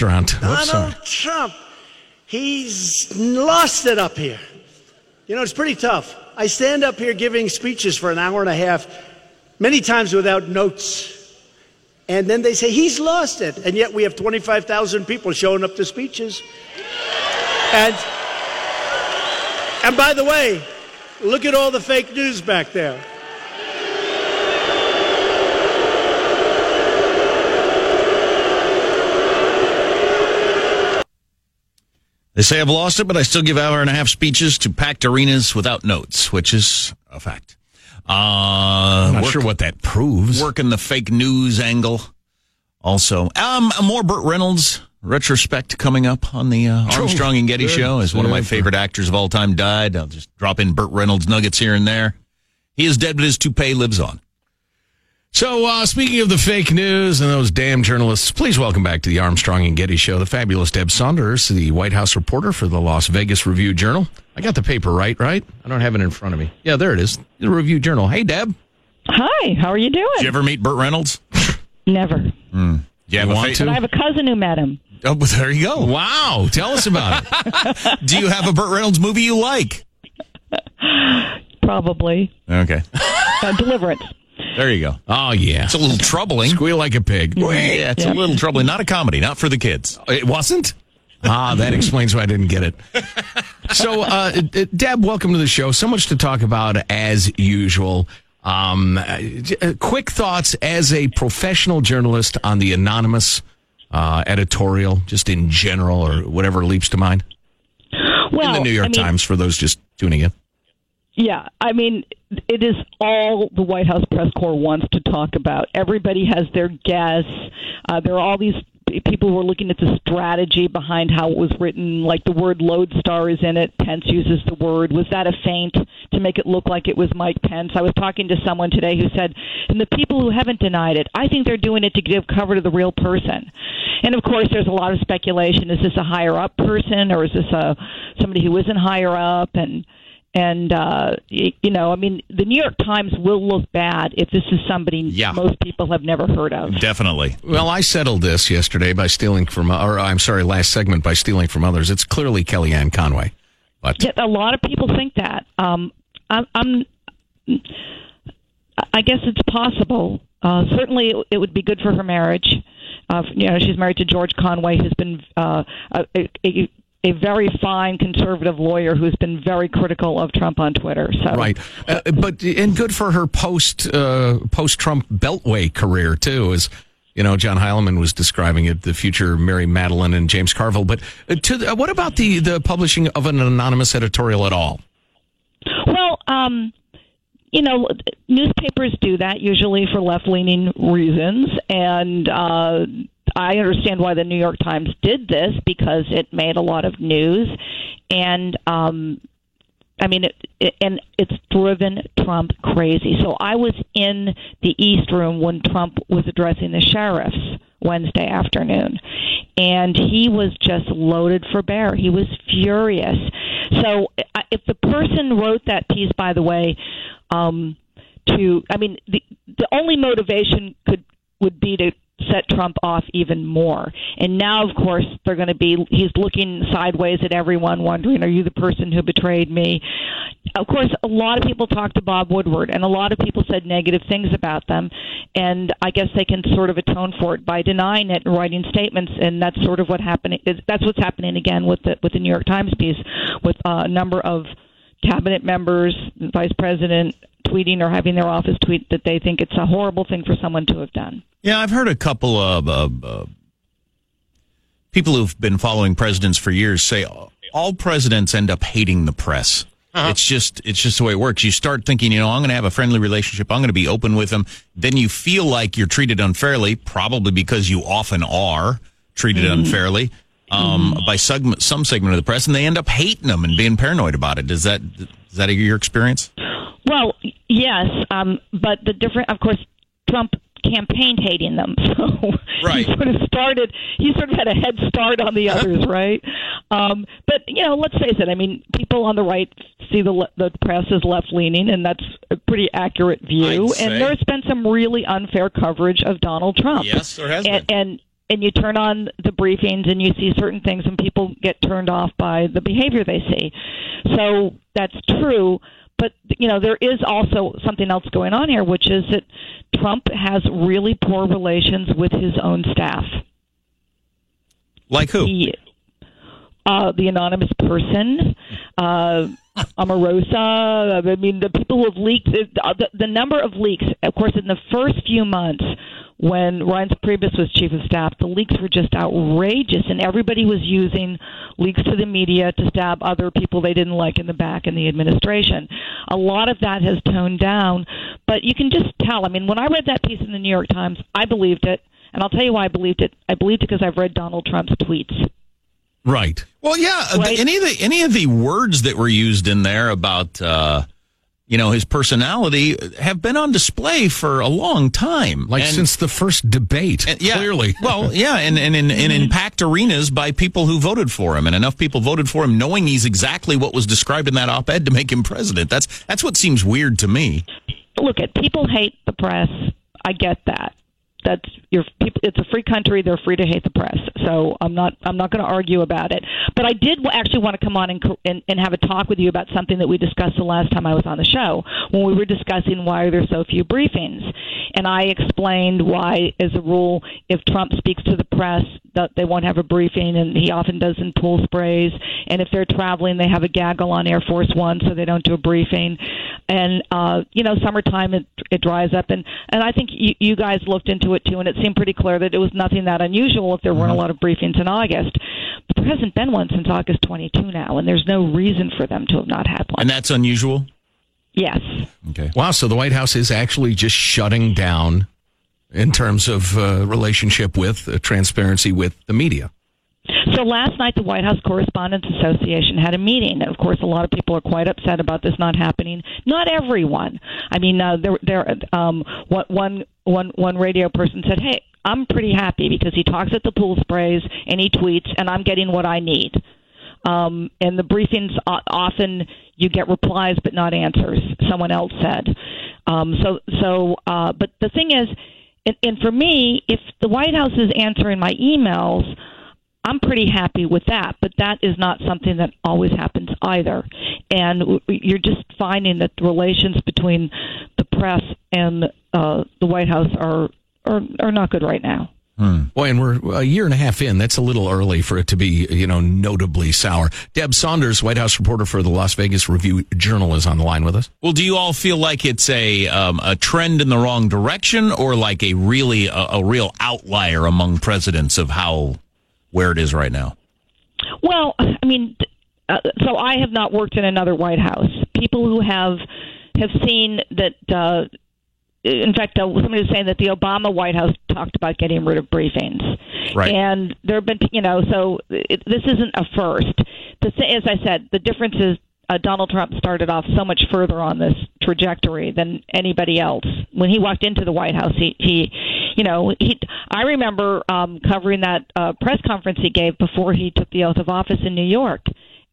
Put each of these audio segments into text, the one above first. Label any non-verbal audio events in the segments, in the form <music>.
restaurant. Donald sorry. Trump, he's lost it up here. You know, it's pretty tough. I stand up here giving speeches for an hour and a half, many times without notes. And then they say, he's lost it. And yet we have 25,000 people showing up to speeches. And, and by the way, look at all the fake news back there. They say I've lost it, but I still give hour and a half speeches to packed arenas without notes, which is a fact. Uh, I'm not work- sure what that proves. Working the fake news angle. Also, um, more Burt Reynolds retrospect coming up on the uh, Armstrong and Getty good. show. As one of my favorite actors of all time died, I'll just drop in Burt Reynolds nuggets here and there. He is dead, but his toupee lives on. So, uh, speaking of the fake news and those damn journalists, please welcome back to the Armstrong and Getty Show the fabulous Deb Saunders, the White House reporter for the Las Vegas Review Journal. I got the paper right, right? I don't have it in front of me. Yeah, there it is. The Review Journal. Hey, Deb. Hi, how are you doing? Did you ever meet Burt Reynolds? <laughs> Never. Do you have You a want fa- But I have a cousin who met him. Oh, but there you go. Wow. Tell us about it. <laughs> Do you have a Burt Reynolds movie you like? <laughs> Probably. Okay. Uh, Deliverance. There you go. Oh, yeah. It's a little troubling. Squeal like a pig. Yeah, it's a little troubling. Not a comedy, not for the kids. It wasn't? Ah, that explains why I didn't get it. <laughs> So, uh, Deb, welcome to the show. So much to talk about as usual. Um, uh, j- uh, quick thoughts as a professional journalist on the anonymous uh, editorial, just in general, or whatever leaps to mind. Well, in the New York I mean, Times for those just tuning in. Yeah, I mean, it is all the White House press corps wants to talk about. Everybody has their guess. Uh, there are all these people who are looking at the strategy behind how it was written. Like the word "lodestar" is in it. Pence uses the word. Was that a feint to make it look like it was Mike Pence? I was talking to someone today who said, and the people who haven't denied it, I think they're doing it to give cover to the real person. And of course, there's a lot of speculation: is this a higher up person, or is this a somebody who isn't higher up? And and uh, y- you know, I mean, the New York Times will look bad if this is somebody Yeah. most people have never heard of. Definitely. Well, I settled this yesterday by stealing from, or I'm sorry, last segment by stealing from others. It's clearly Kellyanne Conway. But Yet a lot of people think that. Um, I'm, I'm, I guess it's possible. Uh, certainly, it, it would be good for her marriage. Uh, you know, she's married to George Conway, who's been uh, a, a, a very fine conservative lawyer who's been very critical of Trump on Twitter. So, Right, uh, but and good for her post uh, post Trump Beltway career too. As you know, John Heilemann was describing it, the future Mary Matalin and James Carville. But uh, to the, what about the the publishing of an anonymous editorial at all? Well, um, you know, newspapers do that usually for left leaning reasons, and uh, I understand why the New York Times did this because it made a lot of news, and um, I mean, it, it, and it's driven Trump crazy. So I was in the East Room when Trump was addressing the sheriffs Wednesday afternoon, and he was just loaded for bear. He was furious. So if the person wrote that piece, by the way, um, to I mean, the the only motivation could would be to set Trump off even more. And now, of course, they're going to be, he's looking sideways at everyone, wondering, are you the person who betrayed me? Of course, a lot of people talked to Bob Woodward, and a lot of people said negative things about them. And I guess they can sort of atone for it by denying it and writing statements. And that's sort of what happening. That's what's happening again with the with the New York Times piece, with a number of cabinet members, vice president tweeting or having their office tweet that they think it's a horrible thing for someone to have done. Yeah, I've heard a couple of uh, uh, people who've been following presidents for years say all presidents end up hating the press. It's just it's just the way it works. You start thinking, you know, I'm going to have a friendly relationship. I'm going to be open with them. Then you feel like you're treated unfairly, probably because you often are treated unfairly um, by some some segment of the press, and they end up hating them and being paranoid about it. Is that is that your experience? Well, yes, um, but the different, of course, Trump campaigned hating them, <laughs> so Right. he sort of started. He sort of had a head start on the others, right? Um, but you know, let's face it. I mean, people on the right see the le- the press as left leaning, and that's a pretty accurate view. And there's been some really unfair coverage of Donald Trump. Yes, there has and, been. And and you turn on the briefings and you see certain things and people get turned off by the behavior they see. So that's true. But you know there is also something else going on here, which is that Trump has really poor relations with his own staff. Like who? He, uh, the anonymous person, uh, Omarosa. I mean, the people who have leaked uh, the, the number of leaks. Of course, in the first few months, when Reince Priebus was chief of staff, the leaks were just outrageous, and everybody was using leaks to the media to stab other people they didn't like in the back in the administration. A lot of that has toned down, but you can just tell. I mean, when I read that piece in the New York Times, I believed it, and I'll tell you why I believed it. I believed it because I've read Donald Trump's tweets. Right. Well, yeah. uh, Right. Any of the any of the words that were used in there about uh, you know his personality have been on display for a long time, Like And- since the first debate, and- yeah, clearly. <laughs> Well, yeah, and and in, and in packed arenas by people who voted for him, and enough people voted for him, knowing he's exactly what was described in that op-ed to make him president. That's that's what seems weird to me. look at people hate the press. I get that. That's your people. It's a free country. They're free to hate the press. So I'm not. I'm not going to argue about it. But I did actually want to come on and, and and have a talk with you about something that we discussed the last time I was on the show when we were discussing why are there so few briefings, and I explained why, as a rule, if Trump speaks to the press, they won't have a briefing, and he often does in pool sprays. And if they're traveling, they have a gaggle on Air Force One, so they don't do a briefing. And uh, you know, summertime it it dries up, and and I think you, you guys looked into it too, and it seemed pretty clear that it was nothing that unusual if there weren't a lot of briefings in August. But there hasn't been one since August 22 now, and there's no reason for them to have not had one. And that's unusual. yes. Okay. Wow. So the White House is actually just shutting down in terms of uh, relationship with uh, transparency with the media. So last night, the White House Correspondents Association had a meeting. Of course, a lot of people are quite upset about this not happening. Not everyone. I mean, uh, there, there, um, what one, one, one radio person said, "Hey, I'm pretty happy because he talks at the pool sprays and he tweets, and I'm getting what I need." Um, and the briefings often you get replies but not answers. Someone else said. Um, so, so, uh, but the thing is, and, and for me, if the White House is answering my emails. I'm pretty happy with that, but that is not something that always happens either. And you're just finding that the relations between the press and uh, the White House are, are are not good right now. Boy, and we're a year and a half in. That's a little early for it to be, you know, notably sour. Deb Saunders, White House reporter for the Las Vegas Review Journal, is on the line with us. Well, do you all feel like it's a um, a trend in the wrong direction, or like a really a, a real outlier among presidents of how where it is right now? Well, I mean, uh, so I have not worked in another White House. People who have have seen that. Uh, in fact, uh, somebody was saying that the Obama White House talked about getting rid of briefings, Right. and there have been, you know, so it, this isn't a first. The, th- as I said, the difference is uh, Donald Trump started off so much further on this trajectory than anybody else. When he walked into the White House, he, he you know, he. I remember um, covering that uh, press conference he gave before he took the oath of office in New York,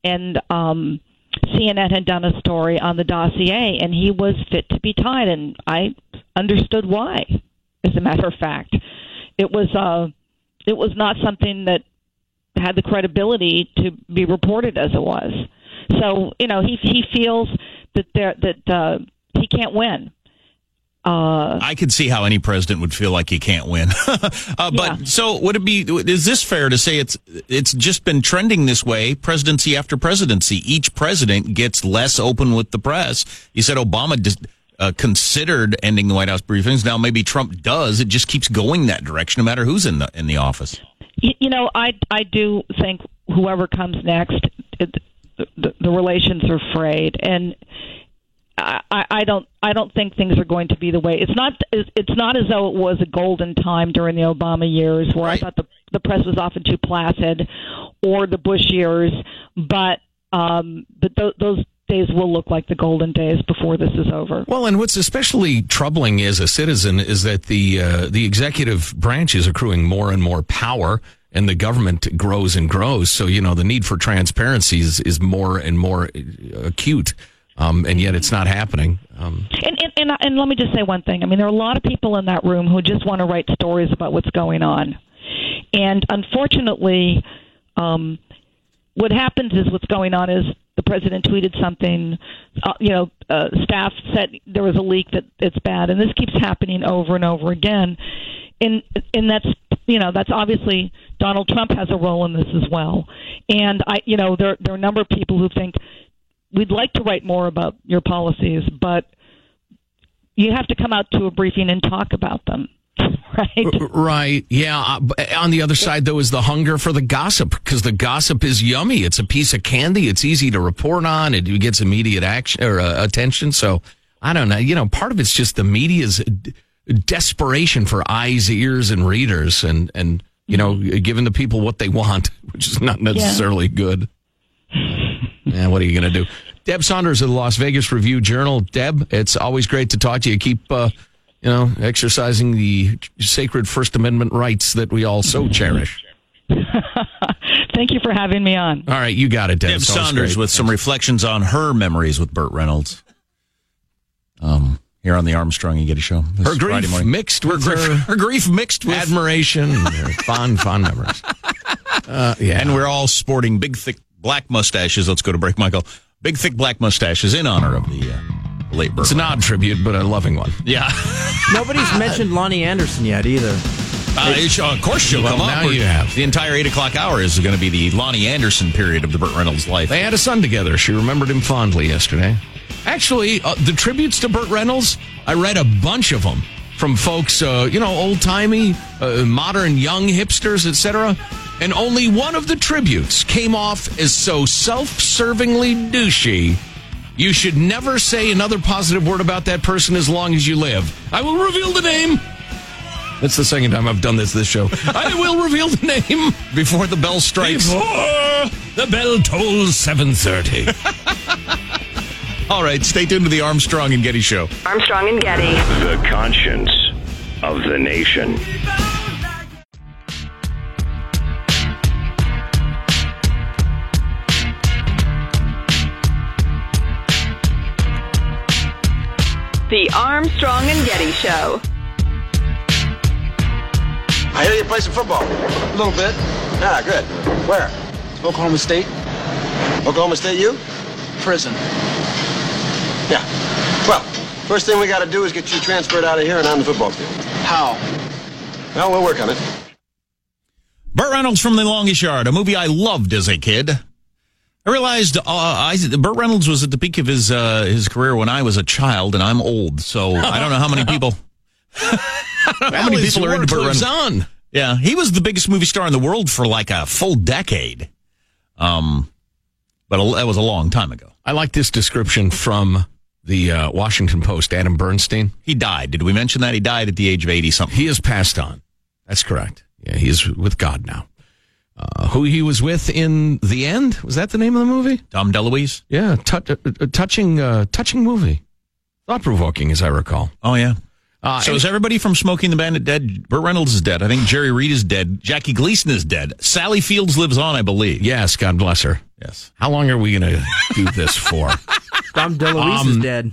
and um, CNN had done a story on the dossier, and he was fit to be tied, and I understood why. As a matter of fact, it was uh, it was not something that had the credibility to be reported as it was. So you know, he he feels that there that uh, he can't win. Uh, I could see how any president would feel like he can't win. <laughs> uh, but Yeah. so would it be? Is this fair to say it's it's just been trending this way, presidency after presidency? Each president gets less open with the press. You said Obama dis, uh, considered ending the White House briefings. Now maybe Trump does. It just keeps going that direction, no matter who's in the in the office. you, you know, I I do think whoever comes next, it, the, the relations are frayed, and I, I don't I don't think things are going to be the way. It's not it's not as though it was a golden time during the Obama years where I thought the the press was often too placid, or the Bush years, but um, but th- those days will look like the golden days before this is over. Well, and what's especially troubling as a citizen is that the uh, the executive branch is accruing more and more power, and the government grows and grows. So you know the need for transparency is, is more and more uh, acute, um, and yet it's not happening. Um, And, and and and let me just say one thing. I mean, there are a lot of people in that room who just want to write stories about what's going on, And unfortunately, um, what happens is what's going on is the president tweeted something. Uh, you know, uh, staff said there was a leak that it's bad, and this keeps happening over and over again. And and that's you know that's obviously Donald Trump has a role in this as well. And I you know there there are a number of people who think we'd like to write more about your policies, but you have to come out to a briefing and talk about them. <laughs> Right. Right. Yeah. Uh, on the other side, though, is the hunger for the gossip because the gossip is yummy. It's a piece of candy. It's easy to report on. It gets immediate action or uh, attention. So I don't know. You know, part of it's just the media's desperation for eyes, ears, and readers, and and you know, giving the people what they want, <laughs> which is not necessarily yeah. good. Yeah. What are you going to do? Deb Saunders of the Las Vegas Review Journal. Deb, it's always great to talk to you. Keep. Uh, you know, exercising the sacred First Amendment rights that we all so cherish. <laughs> Thank you for having me on. All right, you got it, Deb. Deb Saunders with some reflections on her memories with Burt Reynolds. Um, here on the Armstrong and Getty Show. Her grief mixed with her, her, <laughs> her, grief mixed with admiration, fond, fond memories. <laughs> Uh, yeah, and we're all sporting big, thick black mustaches. Let's go to break, Michael. Big, thick black mustaches in honor of the. Uh, late It's an odd tribute, but a loving one. Yeah. <laughs> Nobody's mentioned Loni Anderson yet either. Uh, of course she'll well, come up. Now you have. The entire 8 o'clock hour is going to be the Loni Anderson period of the Burt Reynolds life. They had a son together. She remembered him fondly yesterday. Actually, uh, the tributes to Burt Reynolds, I read a bunch of them from folks, uh, you know, old timey, uh, modern, young hipsters, etc. And only one of the tributes came off as so self servingly douchey you should never say another positive word about that person as long as you live. I will reveal the name. That's the second time I've done this this show. <laughs> I will reveal the name before the bell strikes. Before the bell tolls 7:30. <laughs> All right, stay tuned to the Armstrong and Getty show. Armstrong and Getty. The conscience of the nation. The Armstrong and Getty Show. I hear you play some football. A little bit. Ah, good. Where? Oklahoma State. Oklahoma State U? Prison. Yeah. Well, first thing we got to do is get you transferred out of here and on the football field. How? Well, we'll work on it. Burt Reynolds from The Longest Yard, a movie I loved as a kid. I realized uh, I, Burt Reynolds was at the peak of his uh, his career when I was a child, and I'm old, so I don't know how many <laughs> people. <laughs> how many people are into Burt Reynolds? On. Yeah, he was the biggest movie star in the world for like a full decade. Um, but that was a long time ago. I like this description from the uh, Washington Post. Adam Bernstein. He died. Did we mention that he died at the age of eighty something? He has passed on. That's correct. Yeah, he is with God now uh, who he was with in the end. Was that the name of the movie? Dom DeLuise. Yeah, t- uh, uh, touching, uh, touching movie, thought provoking, as I recall. Oh yeah. Uh, so is everybody from Smokey and the Bandit dead? Burt Reynolds is dead. I think Jerry Reed is dead. Jackie Gleason is dead. Sally Fields lives on, I believe. Yes, God bless her. Yes. How long are we going to do this for? <laughs> Dom DeLuise um, is dead.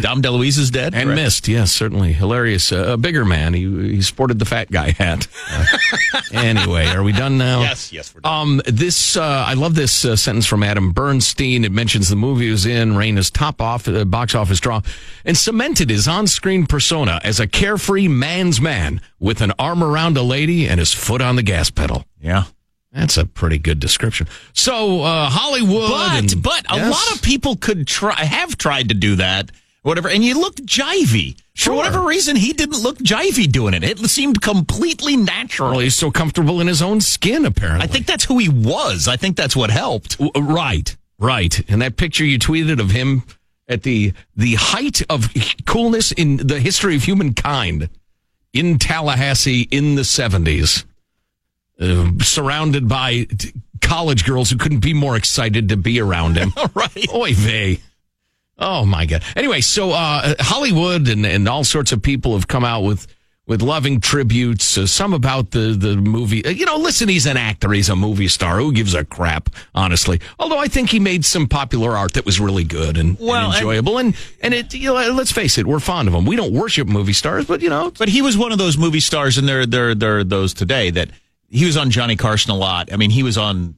Dom DeLuise is dead and correct? missed. Yes, certainly hilarious. Uh, a bigger man. He he sported the fat guy hat. Uh, <laughs> anyway, are we done now? Yes, yes, we're done. Um, this uh, I love this uh, sentence from Adam Bernstein. It mentions the movie was in, Raina's top off uh, box office draw, and cemented his on-screen persona as a carefree man's man with an arm around a lady and his foot on the gas pedal. Yeah. That's a pretty good description. So uh, Hollywood, but and, but yes. a lot of people could try have tried to do that whatever, and you looked jivey. Sure. For whatever reason, he didn't look jivey doing it. It seemed completely natural. Well, he's so comfortable in his own skin, apparently. I think that's who he was. I think that's what helped. Right, right. And that picture you tweeted of him at the the height of coolness in the history of humankind in Tallahassee in the seventies, uh, surrounded by t- college girls who couldn't be more excited to be around him. <laughs> right. Oy vey. Oh my God. Anyway, so uh, Hollywood and, and all sorts of people have come out with with loving tributes. Uh, some about the the movie. Uh, you know, listen, he's an actor. He's a movie star. Who gives a crap? Honestly, although I think he made some popular art that was really good and, well, and enjoyable. And and it. You know, let's face it, we're fond of him. We don't worship movie stars, but you know. But he was one of those movie stars, and there there there are those today that he was on Johnny Carson a lot. I mean, he was on.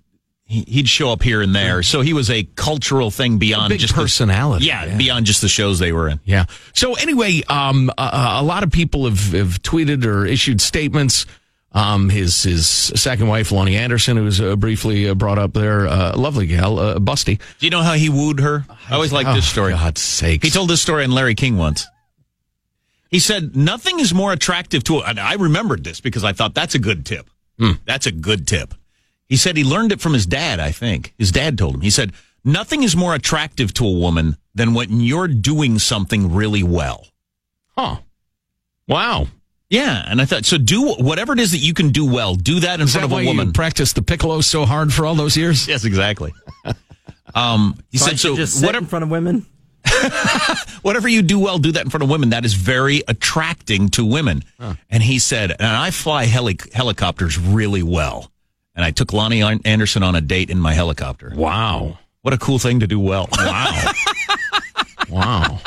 He- He'd show up here and there, so he was a cultural thing beyond just the- personality, yeah, yeah. beyond just the shows they were in. Yeah. So anyway, um, a, a lot of people have, have tweeted or issued statements. Um, his his second wife, Loni Anderson, who was uh, briefly uh, brought up there, uh, lovely gal, uh, Busty. Do you know how he wooed her? I always like this Oh, story. God's sakes. He told this story on Larry King once. He said, Nothing is more attractive to, and I remembered this because I thought that's a good tip. That's a good tip. He said he learned it from his dad, I think. His dad told him. He said, Nothing is more attractive to a woman than when you're doing something really well. Huh. Wow. Yeah. And I thought, so do whatever it is that you can do well, do that in Is front that of why a woman. you practiced the piccolo so hard for all those years? yes, exactly. <laughs> Um, he So said, so just sit whatever, in front of women. <laughs> whatever you do well, do that in front of women. That is very attracting to women. And he said, and I fly heli- helicopters really well. And I took Loni Anderson on a date in my helicopter. Wow. What a cool thing to do well. Wow. <laughs> wow.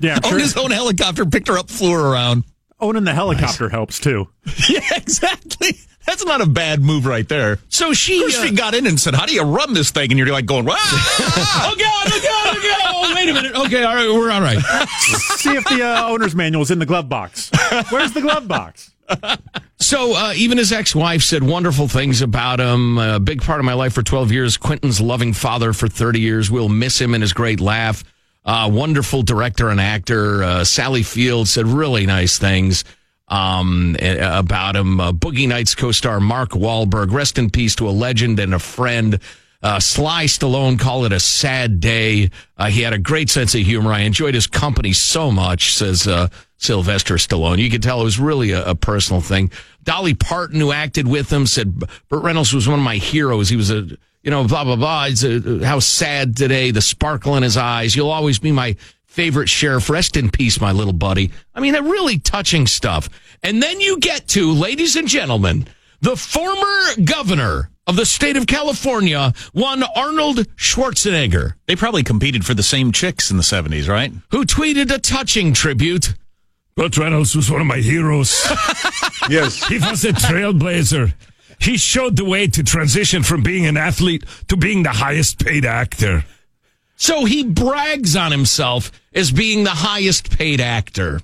Yeah, Owned sure his own helicopter, picked her up, flew her around. owning the helicopter helps too. <laughs> Yeah, exactly. That's not a bad move right there. So she, uh, she got in and said, "How do you run this thing?" And you're like going, "Wow!" <laughs> oh God! Oh God! Oh God! Oh, wait a minute. Okay, all right, we're all right. See if the uh, owner's manual is in the glove box. Where's the glove box? So uh, even his ex-wife said wonderful things about him. A big part of my life for 12 years. Quentin's loving father for 30 years. We'll miss him and his great laugh. Uh, wonderful director and actor. Uh, Sally Field said really nice things um, about him. Uh, Boogie Nights co-star Mark Wahlberg. Rest in peace to a legend and a friend. Uh, Sly Stallone called it a sad day. Uh, he had a great sense of humor. I enjoyed his company so much, says uh, Sylvester Stallone. You could tell it was really a, a personal thing. Dolly Parton, who acted with him, said Burt Reynolds was one of my heroes. He was a, you know, blah, blah, blah. It's a, how sad today, the sparkle in his eyes. You'll always be my favorite sheriff. Rest in peace, my little buddy. I mean, that really touching stuff. And then you get to, ladies and gentlemen, the former governor of the state of California, one Arnold Schwarzenegger, they probably competed for the same chicks in the '70s, right? who tweeted a touching tribute. Burt Reynolds was one of my heroes. <laughs> Yes. He was a trailblazer. He showed the way to transition from being an athlete to being the highest paid actor. So he brags on himself as being the highest paid actor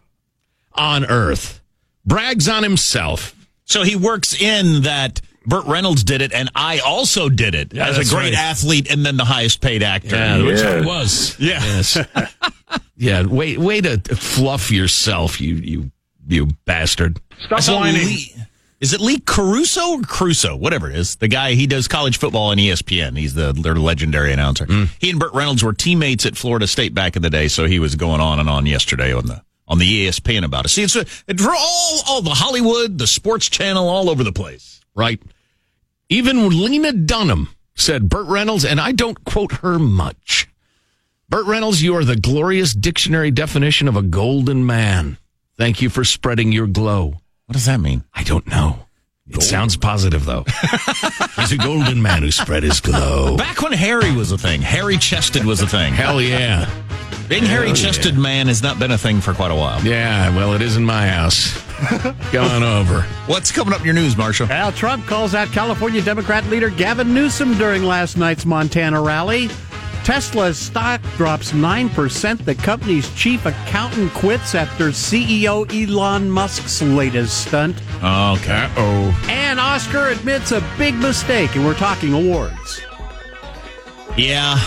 on earth. Brags on himself. So he works in that Burt Reynolds did it, and I also did it Yeah, as a great right. athlete, and then the highest paid actor. Yeah, which I was. Yeah. Yes. <laughs> yeah. Way way to fluff yourself, you you you bastard. I saw Lee, is it Lee Caruso or Crusoe? Whatever it is. The guy, he does college football on ESPN. He's the their legendary announcer. Hmm. He and Burt Reynolds were teammates at Florida State back in the day, so he was going on and on yesterday on the on the ESPN about it. See, it's, a, it's for all, all the Hollywood, the sports channel, all over the place. Right. Even Lena Dunham said Burt Reynolds, and I don't quote her much. Burt Reynolds, you are the glorious dictionary definition of a golden man. Thank you for spreading your glow. What does that mean? I don't know. It sounds positive, though. <laughs> He's a golden man who spread his glow. Back when hairy was a thing, Harry chested was a thing. Hell yeah. Being hairy chested man has not been a thing for quite a while. Yeah, well, it is in my house. <laughs> Go on over. What's coming up in your news, Marshall? Al Trump calls out California Democrat leader Gavin Newsom during last night's Montana rally. Tesla's stock drops 9%. The company's chief accountant quits after CEO Elon Musk's latest stunt. Okay. Oh. And Oscar admits a big mistake, and we're talking awards. Yeah,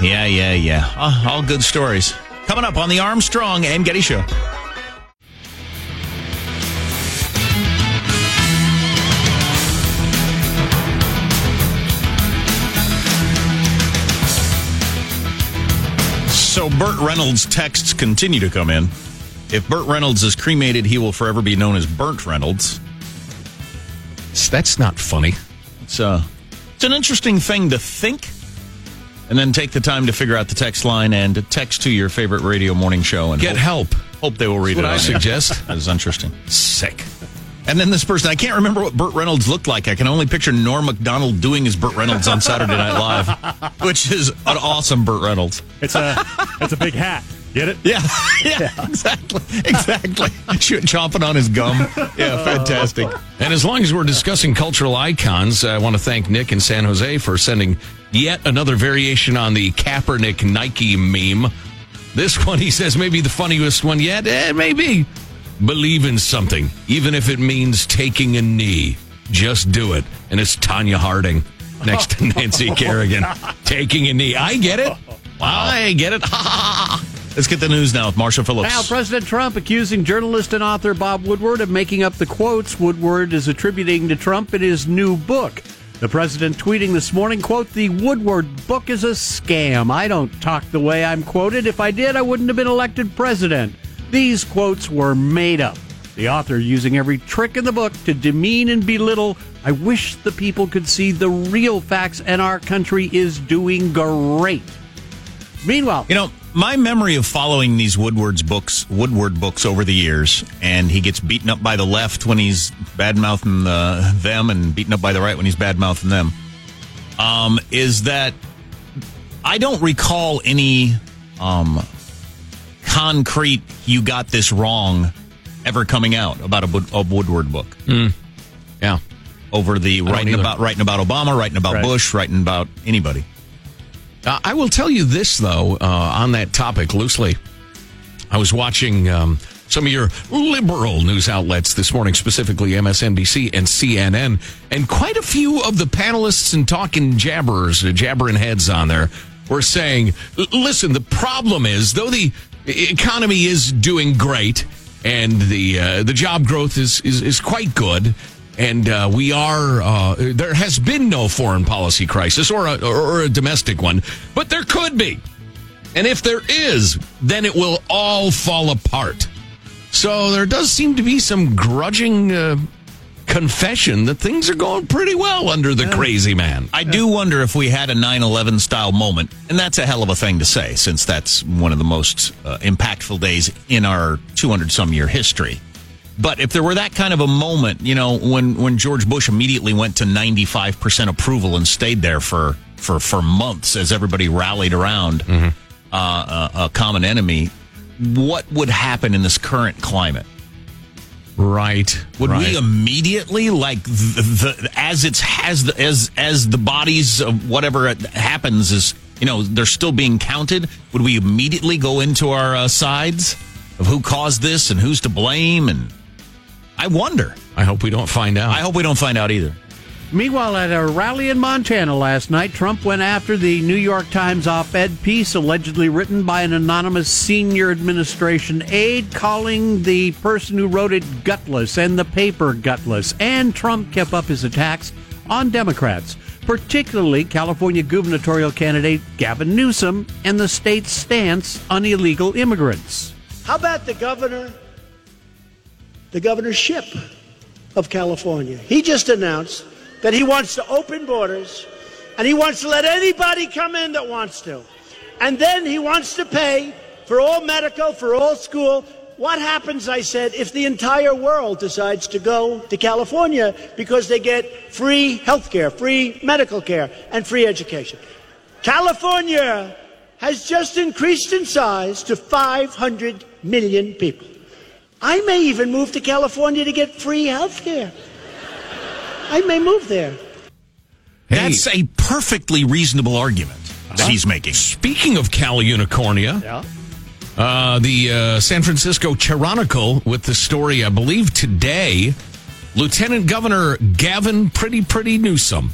yeah, yeah, yeah. Uh, all good stories. Coming up on the Armstrong and Getty Show. So Burt Reynolds texts continue to come in. If Burt Reynolds is cremated, he will forever be known as Burt Reynolds. That's not funny. It's uh, it's an interesting thing to think, and then take the time to figure out the text line and text to your favorite radio morning show and Get hope, help. hope they will read That's what it. I suggest. <laughs> That is interesting. Sick. And then this person, I can't remember what Burt Reynolds looked like. I can only picture Norm Macdonald doing his Burt Reynolds on Saturday Night Live, <laughs> which is an awesome Burt Reynolds. It's a it's a big hat. Get it? Yeah, <laughs> yeah, exactly, exactly. Ch- chomping on his gum. Yeah, fantastic. And as long as we're discussing cultural icons, I want to thank Nick in San Jose for sending yet another variation on the Kaepernick Nike meme. This one, he says, maybe the funniest one yet. Eh, maybe. Believe in something, even if it means taking a knee. Just do it. And it's Tonya Harding next to <laughs> Nancy Kerrigan taking a knee. I get it. I get it. <laughs> Let's get the news now with Marshall Phillips. Now, President Trump accusing journalist and author Bob Woodward of making up the quotes Woodward is attributing to Trump in his new book. The president tweeting this morning, quote, the Woodward book is a scam. I don't talk the way I'm quoted. If I did, I wouldn't have been elected president. These quotes were made up. The author using every trick in the book to demean and belittle. I wish the people could see the real facts, and our country is doing great. Meanwhile, You know, my memory of following these Woodward's books, Woodward books over the years, and he gets beaten up by the left when he's bad mouthing uh, them, and beaten up by the right when he's bad mouthing them, um, is that I don't recall any um, concrete "you got this wrong" ever coming out about a, Wood- a Woodward book. Yeah. Over the writing either. about writing about Obama, writing about Right. Bush, writing about anybody. Uh, I will tell you this, though, uh, on that topic loosely. I was watching um, some of your liberal news outlets this morning, specifically MSNBC and CNN, and quite a few of the panelists and talking jabberers, uh, jabbering heads on there, were saying, listen, the problem is, though the economy is doing great and the uh, the job growth is, is, is quite good, and uh, we are uh, there has been no foreign policy crisis or a, or a domestic one, but there could be. And if there is, then it will all fall apart. So there does seem to be some grudging uh, confession that things are going pretty well under the crazy man. I do wonder if we had a 9 11 style moment, and that's a hell of a thing to say since that's one of the most uh, impactful days in our 200 some year history. But if there were that kind of a moment, you know, when, when George Bush immediately went to 95% approval and stayed there for, for, for months as everybody rallied around uh, a, a common enemy, what would happen in this current climate? Right. Would right. we immediately, like the, the as it's has the as as the bodies of whatever happens is you know they're still being counted? Would we immediately go into our uh, sides of who caused this and who's to blame? And I wonder. I hope we don't find out. I hope we don't find out either. Meanwhile, at a rally in Montana last night, Trump went after the New York Times op ed piece allegedly written by an anonymous senior administration aide, calling the person who wrote it gutless and the paper gutless. And Trump kept up his attacks on Democrats, particularly California gubernatorial candidate Gavin Newsom and the state's stance on illegal immigrants. How about the governor, the governorship of California? He just announced that he wants to open borders and he wants to let anybody come in that wants to. And then he wants to pay for all medical, for all school. What happens, I said, if the entire world decides to go to California because they get free health care, free medical care, and free education? California has just increased in size to 500 million people. I may even move to California to get free health care. I may move there. That's a perfectly reasonable argument that he's making. Speaking of Cal Unicornia, Yeah. uh, the uh, San Francisco Chronicle with the story, I believe today, Lieutenant Governor Gavin Pretty Pretty Newsom.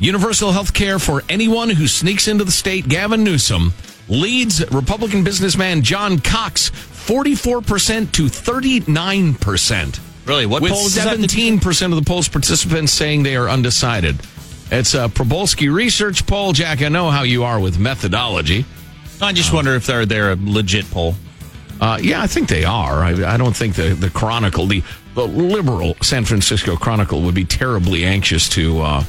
Universal health care for anyone who sneaks into the state. Gavin Newsom leads Republican businessman John Cox 44% to 39%. Really? What With poll is 17% of the poll's participants saying they are undecided. It's a Probolsky research poll. Jack, I know how you are with methodology. I just wonder if they're they're a legit poll. Uh, yeah, I think they are. I, I don't think the, the Chronicle, the, the liberal San Francisco Chronicle, would be terribly anxious to uh,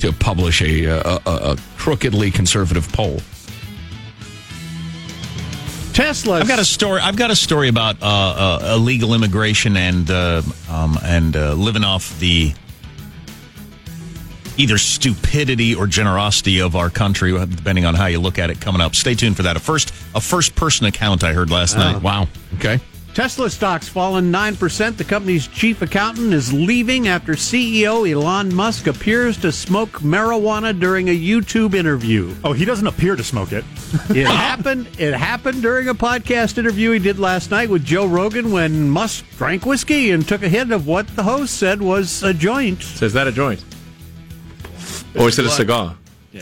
to publish a, a, a crookedly conservative poll. Tesla. I've got a story. I've got a story about uh, uh, illegal immigration and uh, um, and uh, living off the either stupidity or generosity of our country, depending on how you look at it. Coming up, stay tuned for that. A first a first person account I heard last night. Wow. Okay. Tesla stocks fallen 9%. The company's chief accountant is leaving after CEO Elon Musk appears to smoke marijuana during a YouTube interview. Oh, he doesn't appear to smoke it. It <laughs> happened it happened during a podcast interview he did last night with Joe Rogan when Musk drank whiskey and took a hit of what the host said was a joint. So is that a joint? Or is it a cigar?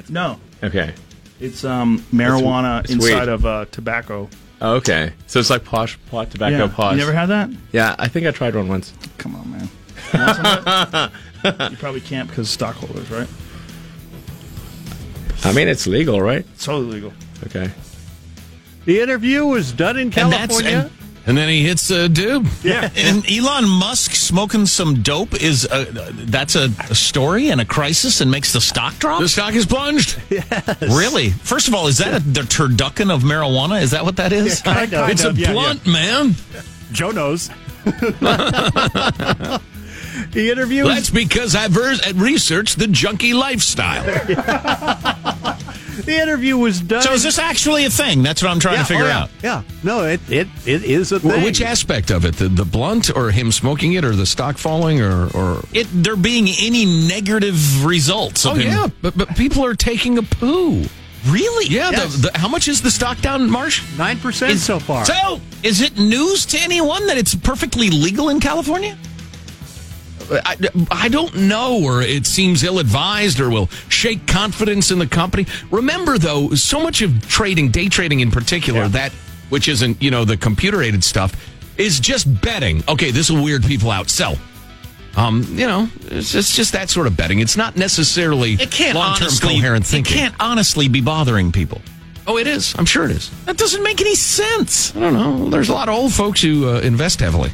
No, Okay. it's um, marijuana It's- it's inside weed. of uh, tobacco. Okay. So it's like posh pot tobacco Yeah. posh. You never had that? Yeah, I think I tried one once. Come on, man. You want some of it? <laughs> you probably can't because stockholders, right? I mean, it's legal, right? It's totally legal. Okay. The interview was done in And that's- California. And then he hits uh, a dude. Yeah, <laughs> and Elon Musk smoking some dope is a, that's a, a story and a crisis and makes the stock drop. The stock is plunged. Really? First of all, is that a, the turducken of marijuana? Is that what that is? Yeah, kind of. It's a Yeah, yeah. blunt, man. Joe knows. <laughs> the interview That's because I've researched the junkie lifestyle. <laughs> the interview was done. So is this actually a thing? That's what I'm trying Yeah, to figure oh, yeah. out. Yeah. No, it it, it is a thing. Which aspect of it? The, the blunt or him smoking it or the stock falling or. or... It there being any negative results? Oh, him. yeah. But, but people are taking a poo. Really? Yeah. Yes. The, the, how much is the stock down, Marsh? 9% so far. So, is it news to anyone that it's perfectly legal in California? I, I don't know, or it seems ill advised, or will shake confidence in the company. Remember, though, so much of trading, day trading in particular, that which isn't, you know, the computer aided stuff, is just betting. Okay, this will weird people out. Sell. Um, you know, it's, it's just that sort of betting. It's not necessarily It can't long term honestly, coherent thinking. It can't honestly be bothering people. Oh, it is. I'm sure it is. That doesn't make any sense. I don't know. There's a lot of old folks who uh, invest heavily.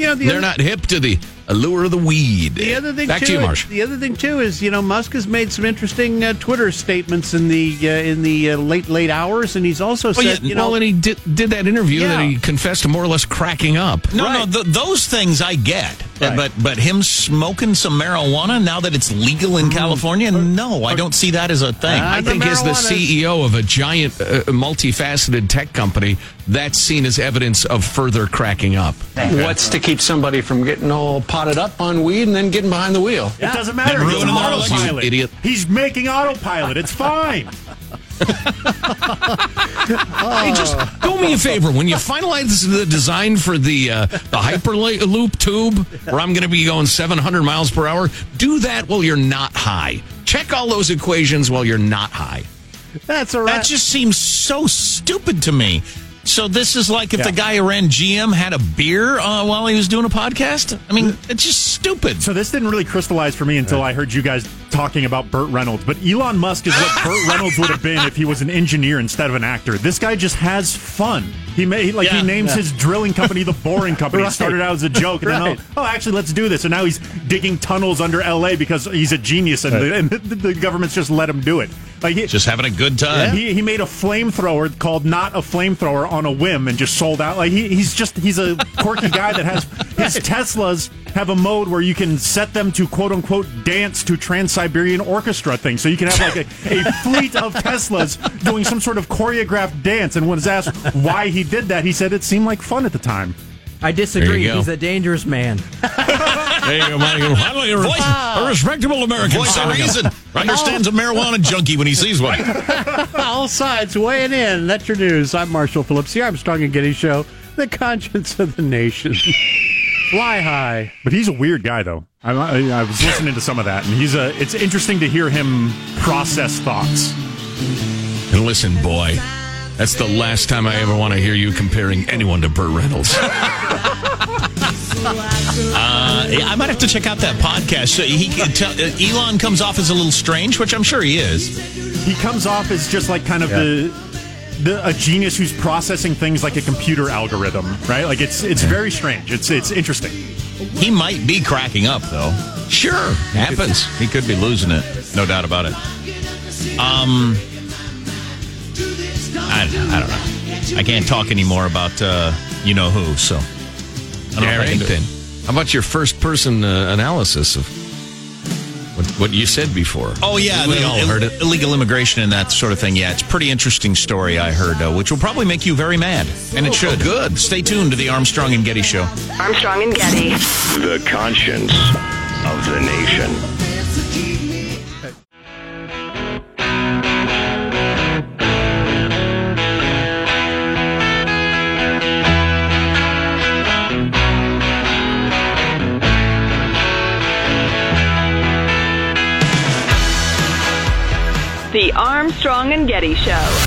You know, the They're other- not hip to the allure of the weed. The other thing, Back too, to you, Marsh. The other thing too is, you know, Musk has made some interesting uh, Twitter statements in the uh, in the uh, late late hours, and he's also Well, yeah, said, you know, well, and he did, did that interview that he confessed to more or less cracking up. No, no, th- those things I get. Uh, But but him smoking some marijuana now that it's legal in California, no, I don't see that as a thing. I think as the CEO of a giant, uh, multifaceted tech company, that's seen as evidence of further cracking up. What's to keep somebody from getting all potted up on weed and then getting behind the wheel? It doesn't matter. He's ruining their autopilot. Idiot. He's making autopilot. It's fine. Hey, just do me a favor. When you finalize the design for the uh, the Hyperloop tube, where I'm going to be going 700 miles per hour, do that while you're not high. Check all those equations while you're not high. That's all right. That just seems so stupid to me. So this is like if the guy who ran GM had a beer uh, while he was doing a podcast. I mean, it's just stupid. So this didn't really crystallize for me until I heard you guys talking about Burt Reynolds. But Elon Musk is what Burt Reynolds would have been if he was an engineer instead of an actor. This guy just has fun. He may like Yeah. he names Yeah. his drilling company the Boring <laughs> Company. It Right. started out as a joke, and Right. then oh, oh, actually, let's do this. And now he's digging tunnels under L.A. because he's a genius, and, the, and the, the government's just let him do it. Like he, Just having a good time. he, he made a flamethrower called not a flamethrower on a whim and just sold out. Like he, he's just he's a quirky guy that has his <laughs> Teslas have a mode where you can set them to quote unquote dance to Trans Siberian Orchestra thing. So you can have like a, a <laughs> fleet of Teslas doing some sort of choreographed dance. And when was asked why he did that, he said it seemed like fun at the time. I disagree. He's a dangerous man. <laughs> There you go, Mike. Finally, a, res- a respectable American. Voice of reason understands a marijuana junkie when he sees one. <laughs> all sides weighing in. That's your news. I'm Marshall Phillips, Here I'm, Armstrong and Getty Show, the conscience of the nation. Fly high. But he's a weird guy, though. I, I, I was listening to some of that, and he's a. It's interesting to hear him process thoughts. And listen, boy, that's the last time I ever want to hear you comparing anyone to Burt Reynolds. <laughs> Uh, yeah, I might have to check out that podcast. So he can tell, uh, Elon comes off as a little strange, which I'm sure he is. He comes off as just like kind of the. The, a genius who's processing things like a computer algorithm, right? Like it's it's very strange. It's it's interesting. He might be cracking up though. Sure, happens. He could be losing it, no doubt about it. Um, I don't know. I don't know. I can't talk anymore about uh, you know who. So I don't know All if I right, can do it. then. How about your first person uh, analysis of What, what you said before. Oh yeah, we the all heard it. Illegal immigration and that sort of thing. Yeah, it's a pretty interesting story I heard, uh, which will probably make you very mad, and it should. Good. Stay tuned to the Armstrong and Getty Show. Armstrong and Getty. The conscience of the nation. Armstrong and Getty Show. <laughs>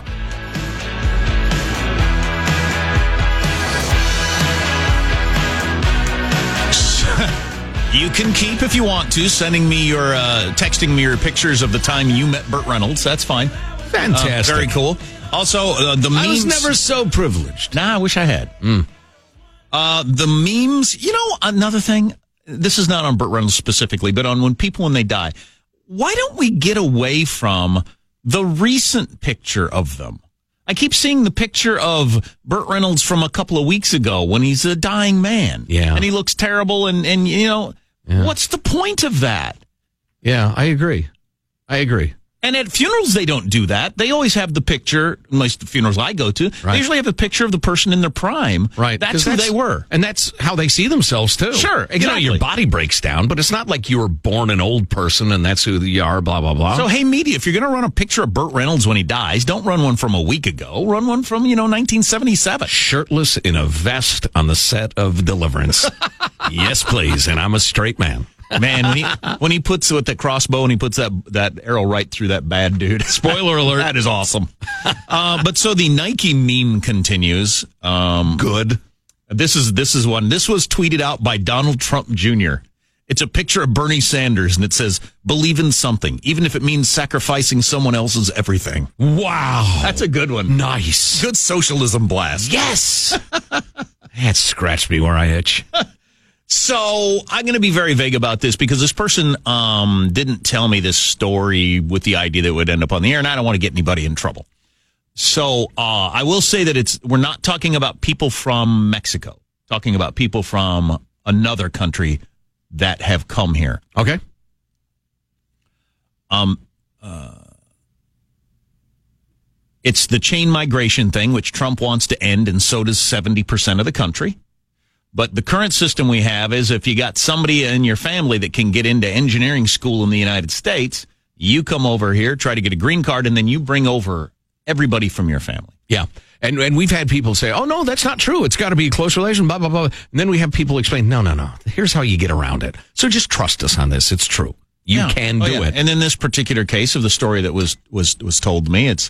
You can keep if you want to sending me your uh, texting me your pictures of the time you met Burt Reynolds. That's fine. Fantastic. Uh, very cool. Also, uh, the memes. I was never so privileged. Nah, I wish I had. Uh, the memes. You know, another thing. This is not on Burt Reynolds specifically, but on when people when they die. Why don't we get away from the recent picture of them? I keep seeing the picture of Burt Reynolds from a couple of weeks ago when he's a dying man. Yeah. and he looks terrible. And and you know, Yeah. what's the point of that? Yeah, I agree. I agree. And at funerals, they don't do that. They always have the picture, most the funerals I go to. Right. They usually have a picture of the person in their prime. Right. That's who they were. And that's how they see themselves, too. Sure, You know, exactly. your body breaks down, but it's not like you were born an old person and that's who you are, blah, blah, blah. So, hey, media, if you're going to run a picture of Burt Reynolds when he dies, don't run one from a week ago. Run one from, you know, 1977. Shirtless in a vest on the set of Deliverance. <laughs> yes, please. And I'm a straight man. Man, when he, when he puts with the crossbow and he puts that, that arrow right through that bad dude. <laughs> Spoiler alert. That is awesome. uh, but so the Nike meme continues. Um, Good. This is this is one. This was tweeted out by Donald Trump Jr. It's a picture of Bernie Sanders, and it says, "Believe in something, even if it means sacrificing someone else's everything." Wow. That's a good one. Nice. Good socialism blast. Yes. <laughs> that scratched me where I itch. So I'm going to be very vague about this because this person um, didn't tell me this story with the idea that it would end up on the air, and I don't want to get anybody in trouble. So uh, I will say that it's we're not talking about people from Mexico, talking about people from another country that have come here. Okay. Um, uh, it's the chain migration thing, which Trump wants to end, and so does 70% of the country. But the current system we have is if you got somebody in your family that can get into engineering school in the United States, you come over here, try to get a green card, and then you bring over everybody from your family. Yeah. And and we've had people say, "Oh no, that's not true. It's got to be a close relation." Blah blah blah. And then we have people explain, "No, no, no. Here's how you get around it. So just trust us on this. It's true. You Yeah. can Oh, do yeah. it." And in this particular case of the story that was was was told to me, it's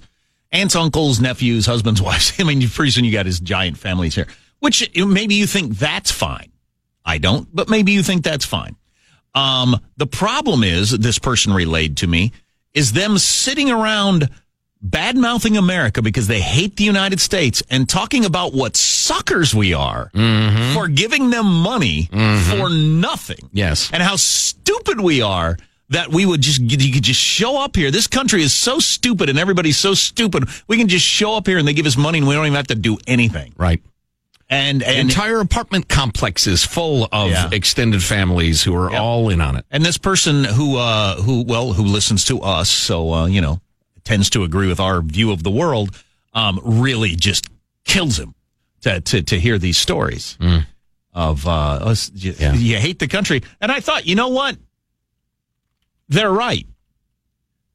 aunts, uncles, nephews, husbands, <laughs> wives. I mean, pretty soon you got his giant families here. Which maybe you think that's fine. I don't, but maybe you think that's fine. Um, the problem is this person relayed to me is them sitting around bad mouthing America because they hate the United States and talking about what suckers we are for giving them money for nothing yes. and how stupid we are that we would just you could just show up here. This country is so stupid and everybody's so stupid. We can just show up here and they give us money and we don't even have to do anything. Right. And and Entire apartment complexes full of Yeah. extended families who are all in on it. and this person who uh who well who listens to us so uh you know tends to agree with our view of the world um really just kills him to to to hear these stories of uh us you, you hate the country. And I thought you know what? They're right.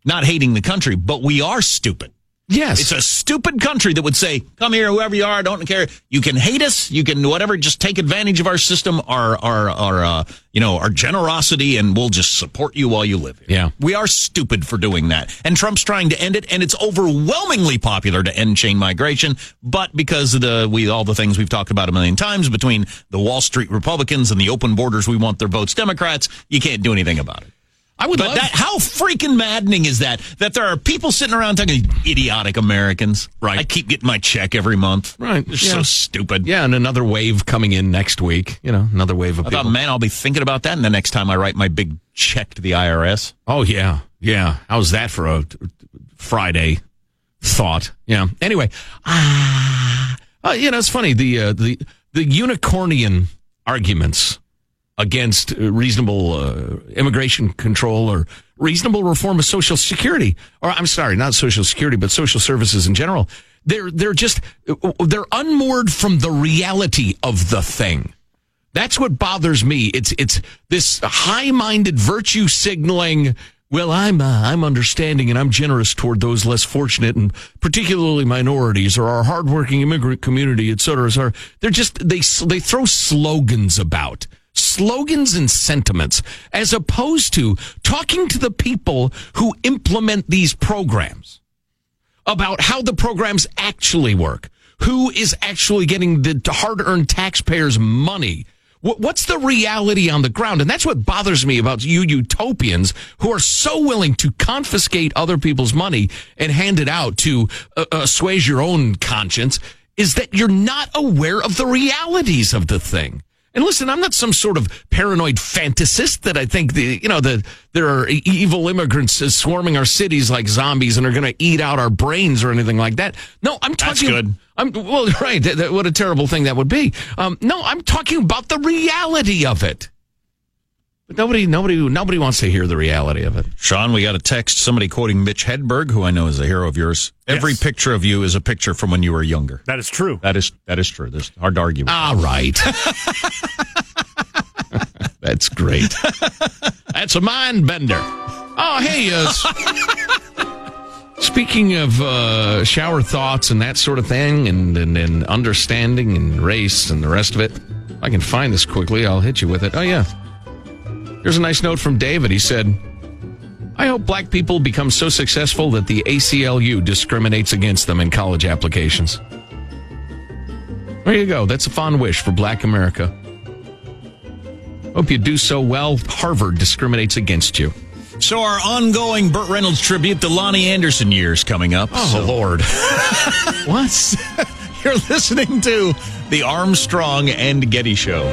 Not hating the country but we are stupid Yes. it's a stupid country that would say, come here, whoever you are, don't care. You can hate us. You can whatever, just take advantage of our system, our, our, our, uh, you know, our generosity and we'll just support you while you live here. Yeah. We are stupid for doing that. And Trump's trying to end it and it's overwhelmingly popular to end chain migration. But because of the, we, all the things we've talked about a million times between the Wall Street Republicans and the open borders, we want their votes Democrats, you can't do anything about it. I would But love that, how freaking maddening is that? That there are people sitting around talking idiotic Americans. Right. I keep getting my check every month. Right. They're Yeah. so stupid. Yeah, and another wave coming in next week. You know, another wave of I people. thought, man, I'll be thinking about that. And the next time I write my big check to the IRS. Oh yeah, yeah. How's that for a Friday thought? Yeah. Anyway, ah, uh, you know, it's funny the uh, the the unicornian arguments against uh, reasonable uh, immigration control or reasonable reform of Social Security. Or I'm sorry, not Social Security, but social services in general. They're they're just they're unmoored from the reality of the thing. That's what bothers me. It's it's this high-minded virtue signaling. Well, I'm uh, I'm understanding and I'm generous toward those less fortunate and particularly minorities or our hardworking immigrant community, et cetera, et cetera. They're just they they throw slogans about slogans and sentiments as opposed to talking to the people who implement these programs about how the programs actually work. Who is actually getting the hard earned taxpayers' money? What's the reality on the ground? And that's what bothers me about you utopians who are so willing to confiscate other people's money and hand it out to uh, assuage your own conscience is that you're not aware of the realities of the thing. And listen, I'm not some sort of paranoid fantasist that I think the you know the there are evil immigrants swarming our cities like zombies and are going to eat out our brains or anything like that. No, I'm talking. That's good. I'm well, <laughs> right. That, that, what a terrible thing that would be. Um, no, I'm talking about the reality of it. But nobody, nobody, nobody wants to hear the reality of it. Sean, we got a text. Somebody quoting Mitch Hedberg, who I know is a hero of yours. Every Yes. picture of you is a picture from when you were younger. That is true. That is that is true. There's hard to argue. with. All right. <laughs> That's great. That's a mind bender. Oh, hey, uh, s- speaking of uh, shower thoughts and that sort of thing, and, and, and understanding and race and the rest of it, if I can find this quickly, I'll hit you with it. Oh, yeah. Here's a nice note from David. He said, I hope black people become so successful that the ACLU discriminates against them in college applications. There you go. That's a fond wish for black America. Hope you do so well. Harvard discriminates against you. So our ongoing Burt Reynolds tribute to Loni Anderson years coming up. Oh, So- Lord. <laughs> what? You're listening to the Armstrong and Getty Show.